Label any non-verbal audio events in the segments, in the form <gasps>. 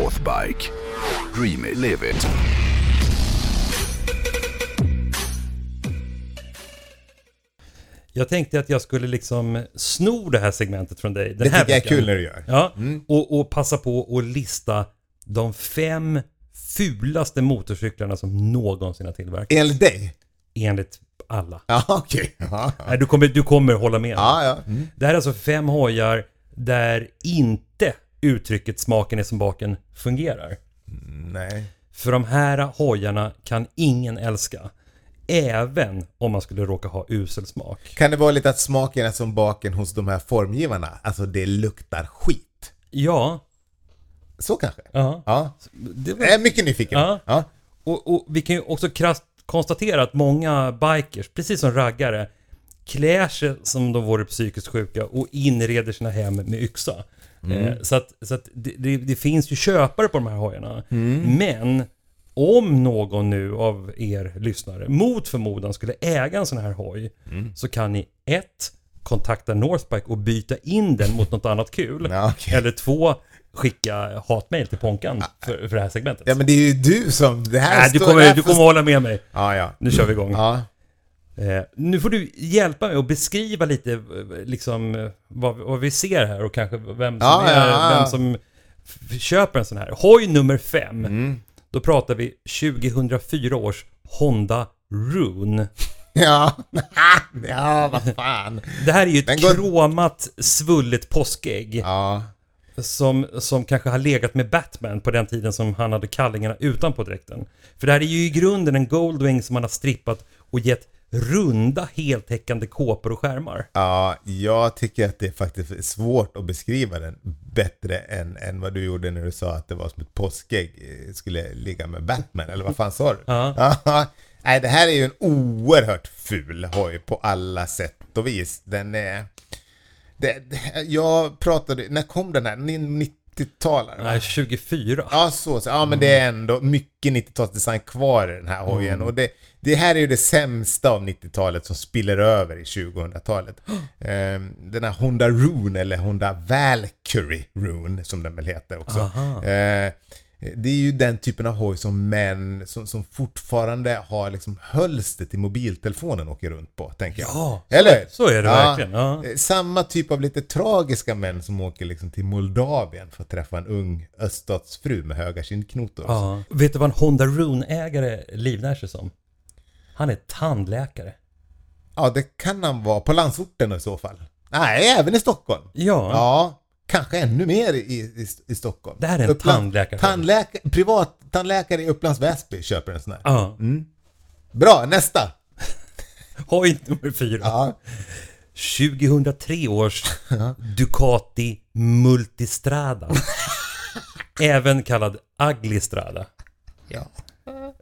Northbike. Dream it, live it. Jag tänkte att jag skulle liksom sno det här segmentet från dig. Den Det här tycker jag är kul när du gör. Ja, och, och passa på att lista de fem fulaste motorcyklarna som någonsin har tillverkats. Enligt dig? Enligt alla. Ja, okej. Ja, Nej, du, kommer, du kommer hålla med. ja. ja. Mm. Det här är alltså fem hojar där inte uttrycket smaken är som baken fungerar. Nej. För de här hojarna kan ingen älska. Även om man skulle råka ha usel smak. Kan det vara lite att smaken är som baken hos de här formgivarna? Alltså det luktar skit. Ja, Så kanske? ja. Ja. Det var... Jag är mycket nyfiken. Ja. ja. Och, och vi kan ju också krasst konstatera att många bikers, precis som raggare, klär sig som de vore psykiskt sjuka och inreder sina hem med yxa. Eh, så att, så att det, det, det finns ju köpare på de här hojarna. Men om någon nu av er lyssnare mot förmodan skulle äga en sån här hoj så kan ni ett kontakta Northbike och byta in den mot något annat kul. Ja, okej. Eller två skicka hatmail till Ponkan för, för det här segmentet. Ja men det är ju du som... Det här Nej, du kommer, du kommer hålla med mig. Ja, ja. Nu kör vi igång. Ja. Eh, nu får du hjälpa mig att beskriva lite eh, liksom eh, vad, vad vi ser här och kanske vem som, Ja, är, ja, ja. Vem som köper en sån här. Hoj nummer fem. Mm. Då pratar vi 2004 års Honda Rune. <laughs> Ja. <laughs> ja, vad fan. Det här är ju ett går- kromat svullet påskägg Ja. som, som kanske har legat med Batman på den tiden som han hade kallingarna utanpå dräkten. För det här är ju i grunden en Goldwing som man har strippat och gett runda heltäckande kåpor och skärmar. Ja, jag tycker att det faktiskt är svårt att beskriva den bättre än, än vad du gjorde när du sa att det var som ett påskägg eh, skulle ligga med Batman, eller vad fan sa du? Ja. <laughs> Nej, det här är ju en oerhört ful hoj på alla sätt och vis. Den är... Det, det, jag pratade, när kom den här? 90-talare? va? Nej, 24. Ja, så, så. Ja, men det är ändå mycket 90-talsdesign kvar i den här hojen. Och det, det här är ju det sämsta av 90-talet som spiller över i 2000-talet. Ehm, den här Honda Rune, eller Honda Valkyrie Rune, som den väl heter också. Aha. Ehm, det är ju den typen av hoj som män som, som fortfarande har liksom hölster till mobiltelefonen åker runt på, tänker jag. Ja, Eller? så är det verkligen, ja. Eh, Samma typ av lite tragiska män som åker liksom till Moldavien för att träffa en ung öststatsfru med höga kindknotor. Ja. Vet du vad en Honda Rune-ägare livnär sig som? Han är tandläkare. Ja, det kan han vara på landsorten i så fall. Nej, även i Stockholm. Ja, Ja, kanske ännu mer i, i, i Stockholm. Det här är en tandläkare. Tandläkare, privat tandläkare i Upplands Väsby köper en sån här. ja. Bra, nästa! <laughs> Hoj nummer fyra. Ja. 2003 års <laughs> Ducati Multistrada. <laughs> Även kallad Ugly Strada. ja.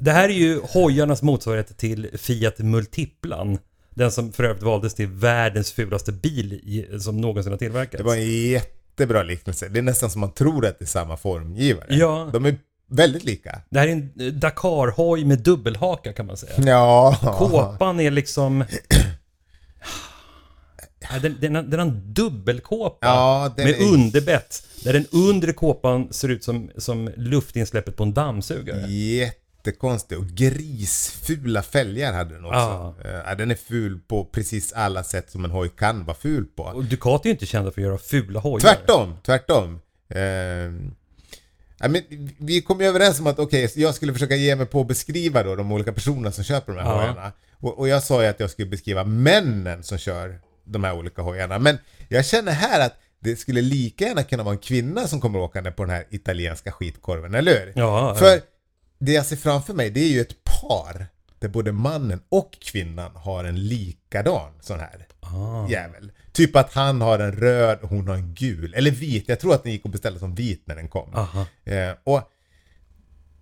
Det här är ju hojarnas motsvarighet till Fiat Multiplan. Den som för övrigt valdes till världens fulaste bil som någonsin har tillverkats. Det var en jättebra liknelse. Det är nästan som man tror att det är samma formgivare. Ja. De är väldigt lika. Det här är en eh, Dakar-hoj med dubbelhaka kan man säga. Ja. Kåpan är liksom... Ja, Den, den, har- den har en dubbelkåpa Ja, med är- underbett. Där den undre kåpan ser ut som, som luftinsläppet på en dammsugare. Jättekonstig och grisfula fälgar hade den också. Ja. Eh, Ja, den är ful på precis alla sätt som en hoj kan vara ful på. Och Ducati är ju inte kända för att göra fula hojar. Tvärtom, tvärtom. Ehm, ja, men vi kom ju överens om att okej, jag skulle försöka ge mig på att beskriva då de olika personerna som köper de här Ja. hojarna. Och, och jag sa ju att jag skulle beskriva männen som kör de här olika hojarna. Men jag känner här att det skulle lika gärna kunna vara en kvinna som kommer åkande på den här italienska skitkorven, eller hur? Ja, För det jag ser framför mig, det är ju ett par där både mannen och kvinnan har en likadan sån här Ah. jävel. Typ att han har en röd och hon har en gul. Eller vit. Jag tror att den gick att beställa som vit när den kom. Eh, och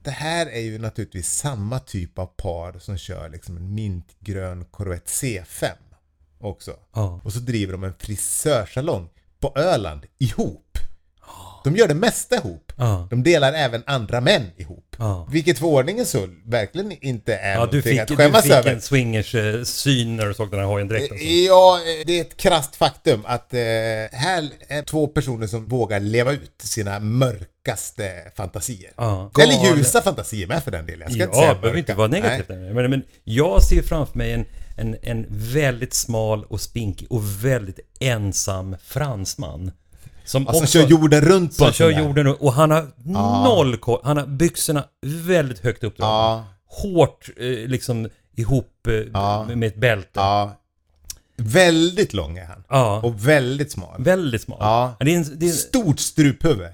det här är ju naturligtvis samma typ av par som kör liksom en mintgrön Corvette C5 också. Ja. Och så driver de en frisörsalong på Öland ihop. De gör det mesta ihop. Ja. De delar även andra män ihop. Ja. Vilket för ordningens skull verkligen inte är Ja, du fick, att du skämmas fick över. en swingers-syn när du såg den här hojen direkt alltså. Ja, det är ett krasst faktum att eh, här är två personer som vågar leva ut sina mörkaste fantasier. Ja. Eller ljusa fantasier med för den delen. Jag ska Ja, inte säga behöver mörka. inte vara negativt. Men, men jag ser framför mig en, en, en väldigt smal och spinkig och väldigt ensam fransman. Som Alltså kör jorden runt på som kör jorden och han har noll koll. Han har byxorna väldigt högt uppdragna. Ja, Hårt eh, liksom ihop eh, Ja. med ett bälte. Ja. ja. Väldigt lång är han. Och väldigt smal. Väldigt smal. Ja. Det är en, det är, Stort struphuvud.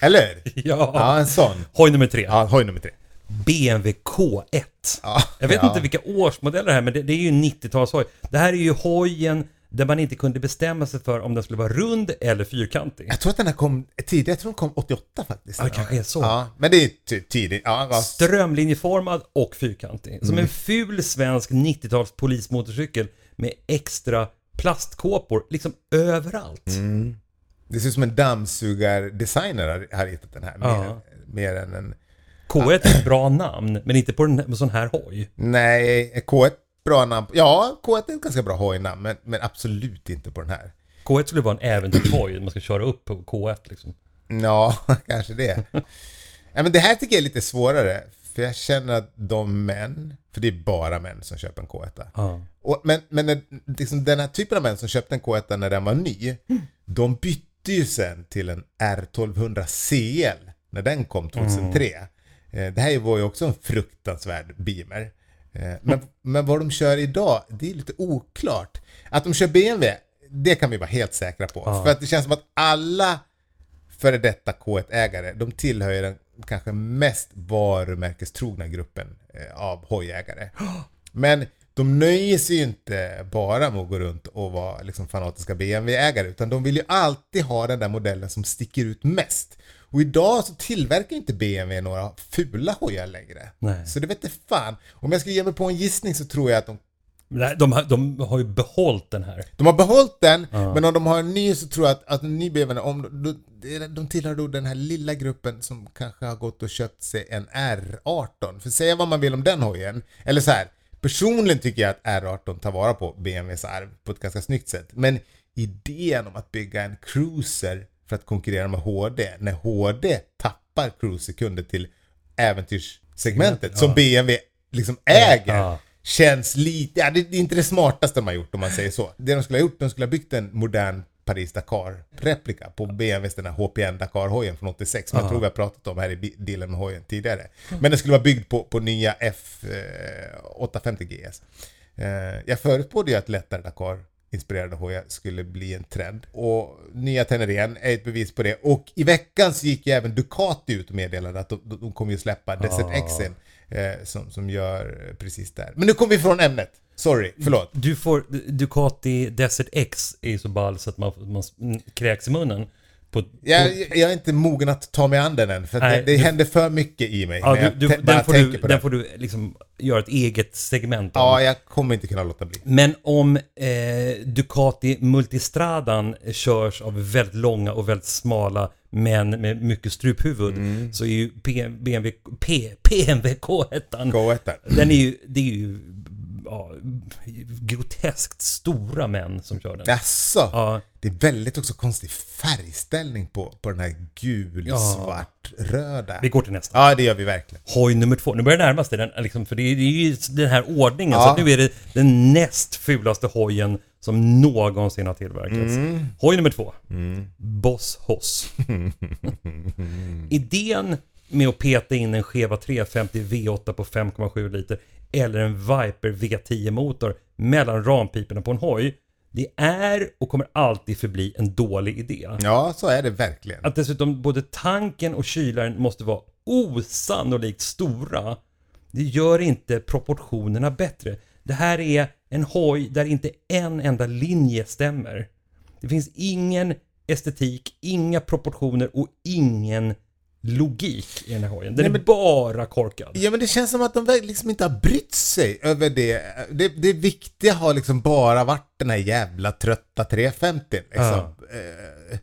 Eller? <laughs> ja. Ja, en sån. Hoj nummer tre. Ja, hoj nummer tre. BMW K1. Ja, Jag vet ja. inte vilka årsmodeller det här men det, det är ju en 90-talshoj. Det här är ju hojen där man inte kunde bestämma sig för om den skulle vara rund eller fyrkantig. Jag tror att den här kom tidigare. Jag tror den kom 88 faktiskt. Ja, det kanske är så. Ja, men det är ty- tidigt. Ja, ja. Strömlinjeformad och fyrkantig. Som Mm. en ful svensk 90-tals polismotorcykel med extra plastkåpor liksom överallt. Mm. Det ser ut som en dammsugardesigner har, har hittat den här. Mer, Ja. mer än en... K1 är ett bra namn, men inte på en sån här hoj. Nej, K1 bra namn. Ja, K1 är ett ganska bra hojnamn, men, men absolut inte på den här. K1 skulle vara en äventyrshoj, man ska köra upp på K1 liksom. Ja, <laughs> kanske det. ja, men det här tycker jag är lite svårare. För jag känner att de män, för det är bara män som köper en K1. Ja. Och, men men liksom den här typen av män som köpte en K1 när den var ny, de bytte ju sen till en R1200 CL när den kom 2003. Eh, Det här var ju också en fruktansvärd Beamer. Eh, Men, men vad de kör idag, det är lite oklart. Att de kör BMW, det kan vi vara helt säkra på. Ja. För att det känns som att alla före detta K1-ägare, de tillhör den kanske mest varumärkestrogna gruppen eh, av hojägare. Men de nöjer sig ju inte bara med att gå runt och vara liksom fanatiska BMW-ägare, utan de vill ju alltid ha den där modellen som sticker ut mest. Och idag så tillverkar inte BMW några fula hojar längre. Nej. Så det vet inte fan. Om jag ska ge mig på en gissning så tror jag att de Nej, de, har- de har ju behållit den här. de har behållit den, Ja. men om de har en ny så tror jag att, att en ny BMW, om de, de, de tillhör då den här lilla gruppen som kanske har gått och köpt sig en R18. För säga vad man vill om den hojen, eller så här. Personligen tycker jag att R18 tar vara på BMWs arv på ett ganska snyggt sätt. Men idén om att bygga en cruiser för att konkurrera med HD, när HD tappar cruiser-kunder till äventyrssegmentet som BMW liksom äger. Ja. Känns lite, ja det är inte det smartaste de har gjort om man säger så. Det de skulle ha gjort, de skulle ha byggt en modern Paris-Dakar-replika på BMWs den här HPN Dakar-hojen från 86 som jag Ja. tror vi har pratat om här i dealen med hojen tidigare. Men den skulle vara byggd på, på nya F850 GS. Eh, jag förutspådde ju att lättare Dakar inspirerade hojar skulle bli en trend. Och nya Tenerén är ett bevis på det. Och i veckan så gick ju även Ducati ut och meddelade att de, de, kommer ju släppa Desert Ah. Xen eh, som, som gör eh, precis där. Men nu kommer vi från ämnet. Sorry, förlåt. Du får, Ducati Desert X är ju så ball så att man, man kräks i munnen. På, på, Jag, jag är inte mogen att ta mig an den än, för Nej, det, det du- händer för mycket i mig. ja, du, du, den, får du, den det. får du liksom göra ett eget segment om. Ja, jag kommer inte kunna låta bli. Men om eh, Ducati Multistradan körs av väldigt långa och väldigt smala män med mycket struphuvud Mm. så är ju BMW, P, BMW K1 Gå ett där. den är ju, det är ju ja, groteskt stora män som kör den. Jaså? Ja, Det är väldigt också konstig färgställning på, på den här gul, Ja. svart, röda. vi går till nästa. Ja, det gör vi verkligen. Hoj nummer två. Nu börjar det närma sig den, liksom, för det är, det är ju den här ordningen. Ja. Så nu är det den näst fulaste hojen som någonsin har tillverkats. Mm. Hoj nummer två. Boss Hoss. <laughs> Idén med att peta in en Cheva 350 V8 på 5,7 liter eller en Viper V10-motor mellan rampiporna på en hoj. Det är och kommer alltid förbli en dålig idé. Ja, så är det verkligen. Att dessutom både tanken och kylaren måste vara osannolikt stora. Det gör inte proportionerna bättre. Det här är en hoj där inte en enda linje stämmer. Det finns ingen estetik, inga proportioner och ingen logik i den här hojen. Den Nej, är men- bara korkad. Ja men det känns som att de liksom inte har brytt sig över det. Det, det viktiga har liksom bara varit den här jävla trötta 350 liksom. Eh,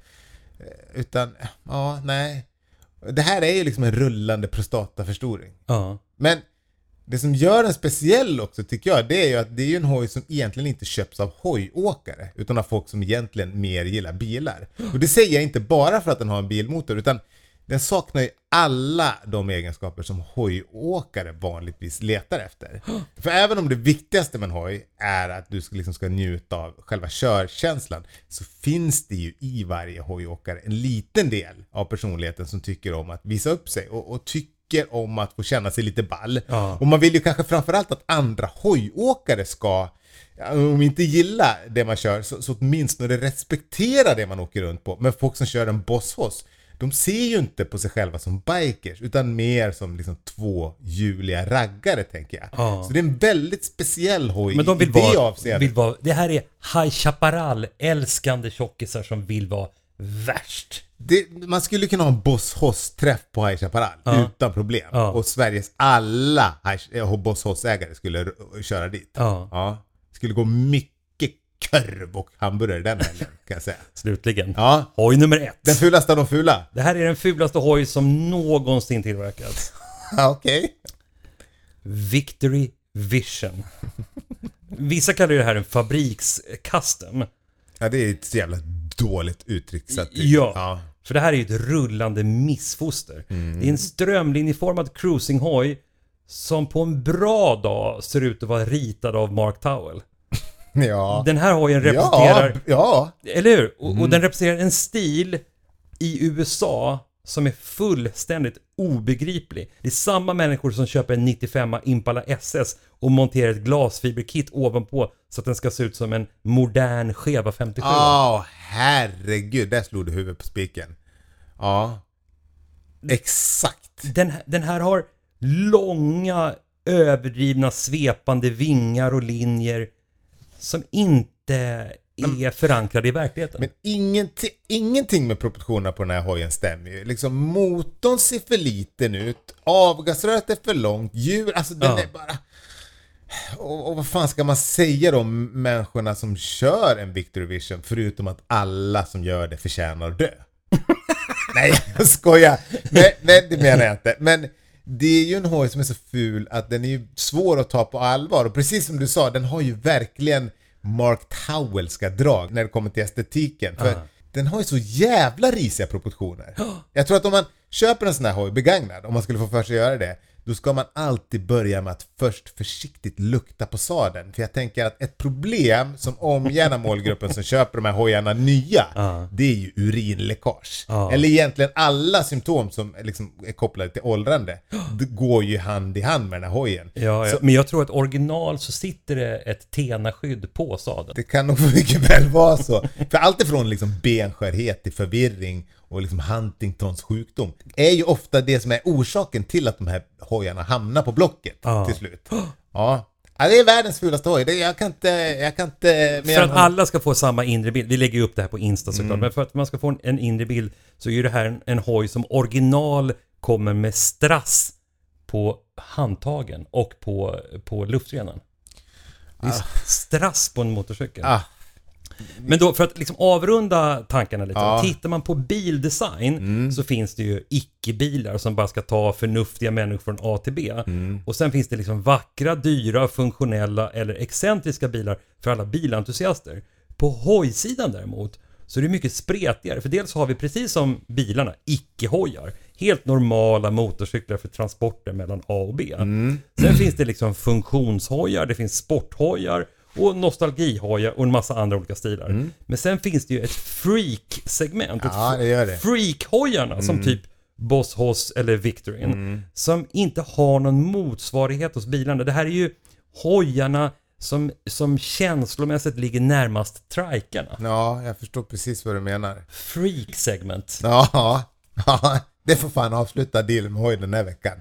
Eh, Utan, ja, nej. Det här är ju liksom en rullande prostataförstoring. Ja. Men det som gör den speciell också tycker jag, det är ju att det är ju en hoj som egentligen inte köps av hojåkare, utan av folk som egentligen mer gillar bilar. Och det säger jag inte bara för att den har en bilmotor, utan den saknar ju alla de egenskaper som hojåkare vanligtvis letar efter. <gasps> För även om det viktigaste med en hoj är att du ska, liksom ska njuta av själva körkänslan, så finns det ju i varje hojåkare en liten del av personligheten som tycker om att visa upp sig och, och tycker om att få känna sig lite ball. Ja. Och man vill ju kanske framförallt att andra hojåkare ska om inte gilla det man kör så, så åtminstone respektera det man åker runt på. Men folk som kör en Boss-Hoss, de ser ju inte på sig själva som bikers utan mer som liksom tvåhjuliga raggare tänker jag. Ja. Så det är en väldigt speciell hoj Men de vill i det vara, avseendet. vill vara... Det här är High Chaparral, älskande tjockisar som vill vara värst. Det, man skulle kunna ha en Boss Hoss-träff på High Chaparral utan problem. Ja. Och Sveriges alla High- eh, Boss Hoss-ägare skulle köra dit. Ja. Ja. Skulle gå mycket korv och hamburgare den helgen <laughs> kan jag säga. Slutligen. Ja. Hoj nummer ett. Den fulaste av de fula. Det här är den fulaste hoj som någonsin tillverkats. <laughs> Okej. Victory Vision. Vissa kallar ju det här en fabriks-custom. Ja, det är ett så jävla dåligt uttryckt sätt. Ja. ja. För det här är ju ett rullande missfoster. Det är en strömlinjeformad cruisinghoj som på en bra dag ser ut att vara ritad av Mark Towell. Ja. Den här hojen representerar, Ja, ja. eller hur? Och, och den representerar en stil i USA som är fullständigt obegriplig. Det är samma människor som köper en 95 Impala SS och monterar ett glasfiberkit ovanpå så att den ska se ut som en modern Cheva 57. Ja, herregud. Där slog du huvudet på spiken. Ja. Exakt. Den, den här har långa, överdrivna, svepande vingar och linjer som inte är förankrade i verkligheten. Men ingenting, ingenting med proportionerna på den här hojen stämmer ju. Liksom motorn ser för liten ut, avgasröret är för långt, djur, alltså den Ja. är bara... Och, och vad fan ska man säga då om människorna som kör en Victory Vision förutom att alla som gör det förtjänar att dö? <laughs> nej, jag skojar. Nej, nej, det menar jag inte. Men det är ju en hoj som är så ful att den är ju svår att ta på allvar. Och precis som du sa, den har ju verkligen Mark Towellska drag när det kommer till estetiken. För den har ju så jävla risiga proportioner. <gasps> Jag tror att om man köper en sån här hoj begagnad, om man skulle få för sig att göra det, då ska man alltid börja med att först försiktigt lukta på sadeln. För jag tänker att ett problem som omgärnar målgruppen som köper de här hojarna nya, det är ju urinläckage. Ja. Eller egentligen alla symptom som liksom är kopplade till åldrande, det går ju hand i hand med den här hojen. Ja, ja. Så Men jag tror att original så sitter det ett TENA-skydd på sadeln. det kan nog <laughs> mycket väl vara så. För allt ifrån liksom benskörhet till förvirring och liksom Huntingtons sjukdom är ju ofta det som är orsaken till att de här hojarna hamnar på Blocket Ja. till slut. Ja. ja, det är världens fulaste hoj. Jag kan inte... Jag kan inte För att alla ska få samma inre bild. Vi lägger ju upp det här på Insta såklart. Mm. Men för att man ska få en, en inre bild så är ju det här en, en hoj som original kommer med strass på handtagen och på, på luftrenaren. Det är strass på en motorcykel. Ah, Men då för att liksom avrunda tankarna lite. Ja. Tittar man på bildesign så finns det ju icke-bilar som bara ska ta förnuftiga människor från A till B. Och sen finns det liksom vackra, dyra, funktionella eller excentriska bilar för alla bilentusiaster. På hojsidan däremot så är det mycket spretigare. För dels har vi precis som bilarna icke-hojar. Helt normala motorcyklar för transporter mellan A och B. Sen finns det liksom funktionshojar, det finns sporthojar och nostalgihojar och en massa andra olika stilar. Men sen finns det ju ett freak-segment. Ja, det gör det. Freak-hojarna som typ Boss Hoss eller Victoryn. Som inte har någon motsvarighet hos bilarna. Det här är ju hojarna som, som känslomässigt ligger närmast trikarna. ja, jag förstår precis vad du menar. Freak-segment. Ja, <laughs> ja, det får fan avsluta dealen med hoj den här veckan.